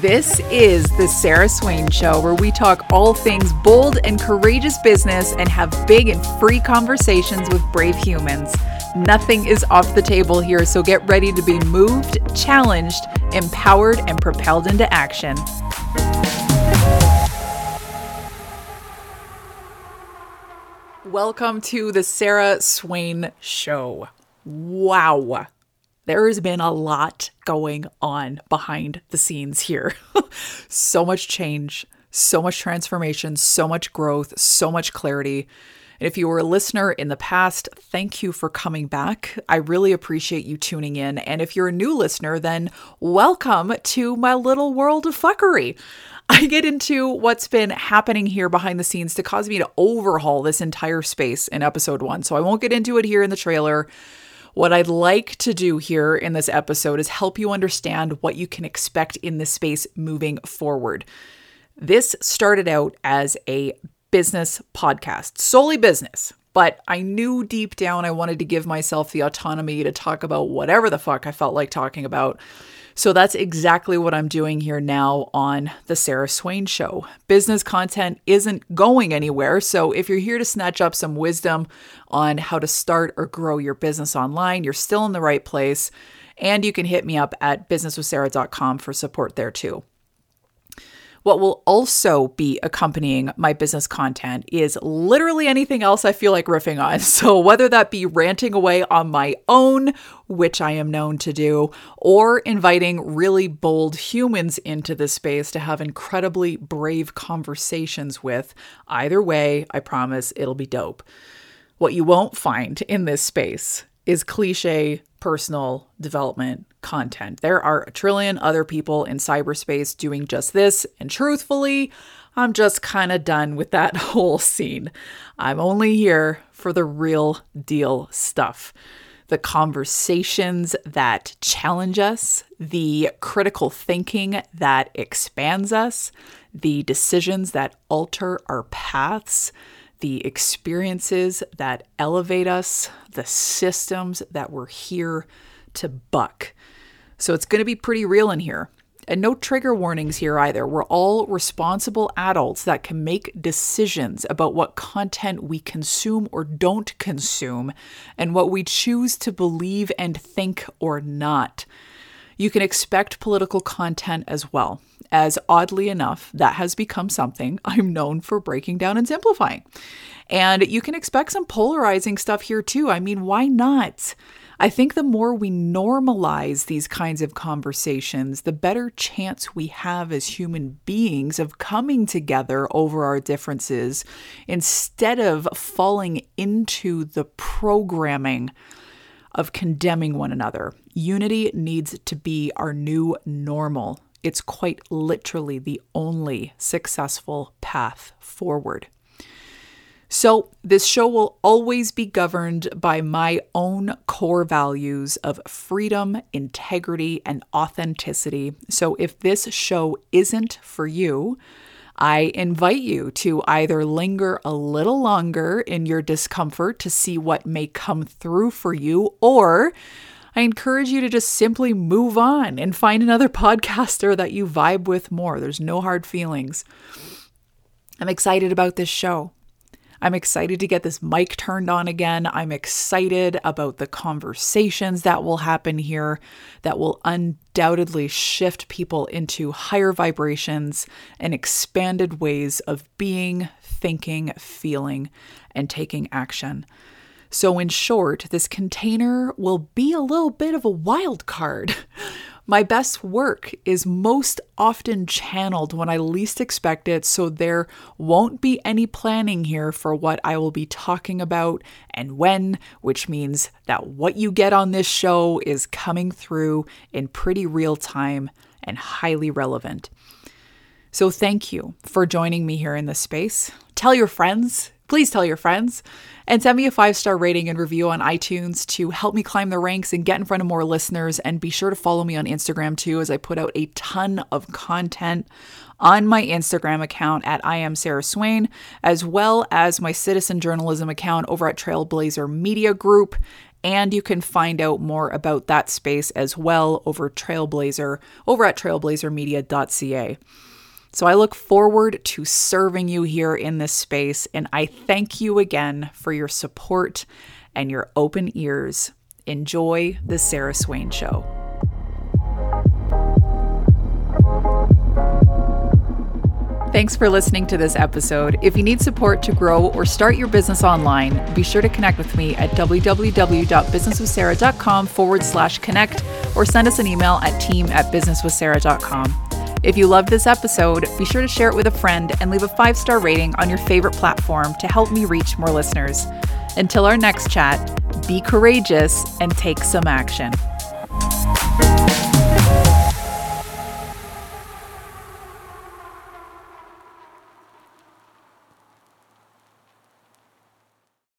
This is the Sarah Swain Show, where we talk all things bold and courageous business and have big and free conversations with brave humans. Nothing is off the table here, so get ready to be moved, challenged, empowered, and propelled into action. Welcome to the Sarah Swain Show. Wow there has been a lot going on behind the scenes here. so much change, so much transformation, so much growth, so much clarity. And if you were a listener in the past, thank you for coming back. I really appreciate you tuning in. And if you're a new listener, then welcome to my little world of fuckery. I get into what's been happening here behind the scenes to cause me to overhaul this entire space in episode one. So I won't get into it here in the trailer. What I'd like to do here in this episode is help you understand what you can expect in this space moving forward. This started out as a business podcast, solely business. But I knew deep down I wanted to give myself the autonomy to talk about whatever the fuck I felt like talking about. So that's exactly what I'm doing here now on The Sarah Swain Show. Business content isn't going anywhere. So if you're here to snatch up some wisdom on how to start or grow your business online, you're still in the right place. And you can hit me up at businesswithsarah.com for support there too. What will also be accompanying my business content is literally anything else I feel like riffing on. So, whether that be ranting away on my own, which I am known to do, or inviting really bold humans into this space to have incredibly brave conversations with, either way, I promise it'll be dope. What you won't find in this space is cliche personal development content. There are a trillion other people in cyberspace doing just this, and truthfully, I'm just kind of done with that whole scene. I'm only here for the real deal stuff. The conversations that challenge us, the critical thinking that expands us, the decisions that alter our paths, the experiences that elevate us, the systems that we're here to buck. So it's going to be pretty real in here. And no trigger warnings here either. We're all responsible adults that can make decisions about what content we consume or don't consume and what we choose to believe and think or not. You can expect political content as well, as oddly enough, that has become something I'm known for breaking down and simplifying. And you can expect some polarizing stuff here too. I mean, why not? I think the more we normalize these kinds of conversations, the better chance we have as human beings of coming together over our differences instead of falling into the programming of condemning one another. Unity needs to be our new normal. It's quite literally the only successful path forward. So, this show will always be governed by my own core values of freedom, integrity, and authenticity. So, if this show isn't for you, I invite you to either linger a little longer in your discomfort to see what may come through for you, or I encourage you to just simply move on and find another podcaster that you vibe with more. There's no hard feelings. I'm excited about this show. I'm excited to get this mic turned on again. I'm excited about the conversations that will happen here that will undoubtedly shift people into higher vibrations and expanded ways of being, thinking, feeling, and taking action. So, in short, this container will be a little bit of a wild card. My best work is most often channeled when I least expect it, so there won't be any planning here for what I will be talking about and when, which means that what you get on this show is coming through in pretty real time and highly relevant. So, thank you for joining me here in this space. Tell your friends, please tell your friends and send me a five star rating and review on iTunes to help me climb the ranks and get in front of more listeners. And be sure to follow me on Instagram too, as I put out a ton of content on my Instagram account at I am Sarah Swain, as well as my citizen journalism account over at Trailblazer Media Group. And you can find out more about that space as well over Trailblazer, over at trailblazermedia.ca. So I look forward to serving you here in this space, and I thank you again for your support and your open ears. Enjoy the Sarah Swain Show. Thanks for listening to this episode. If you need support to grow or start your business online, be sure to connect with me at www.businesswithsarah.com forward slash connect or send us an email at team at businesswithsarah.com. If you loved this episode, be sure to share it with a friend and leave a five star rating on your favorite platform to help me reach more listeners. Until our next chat, be courageous and take some action.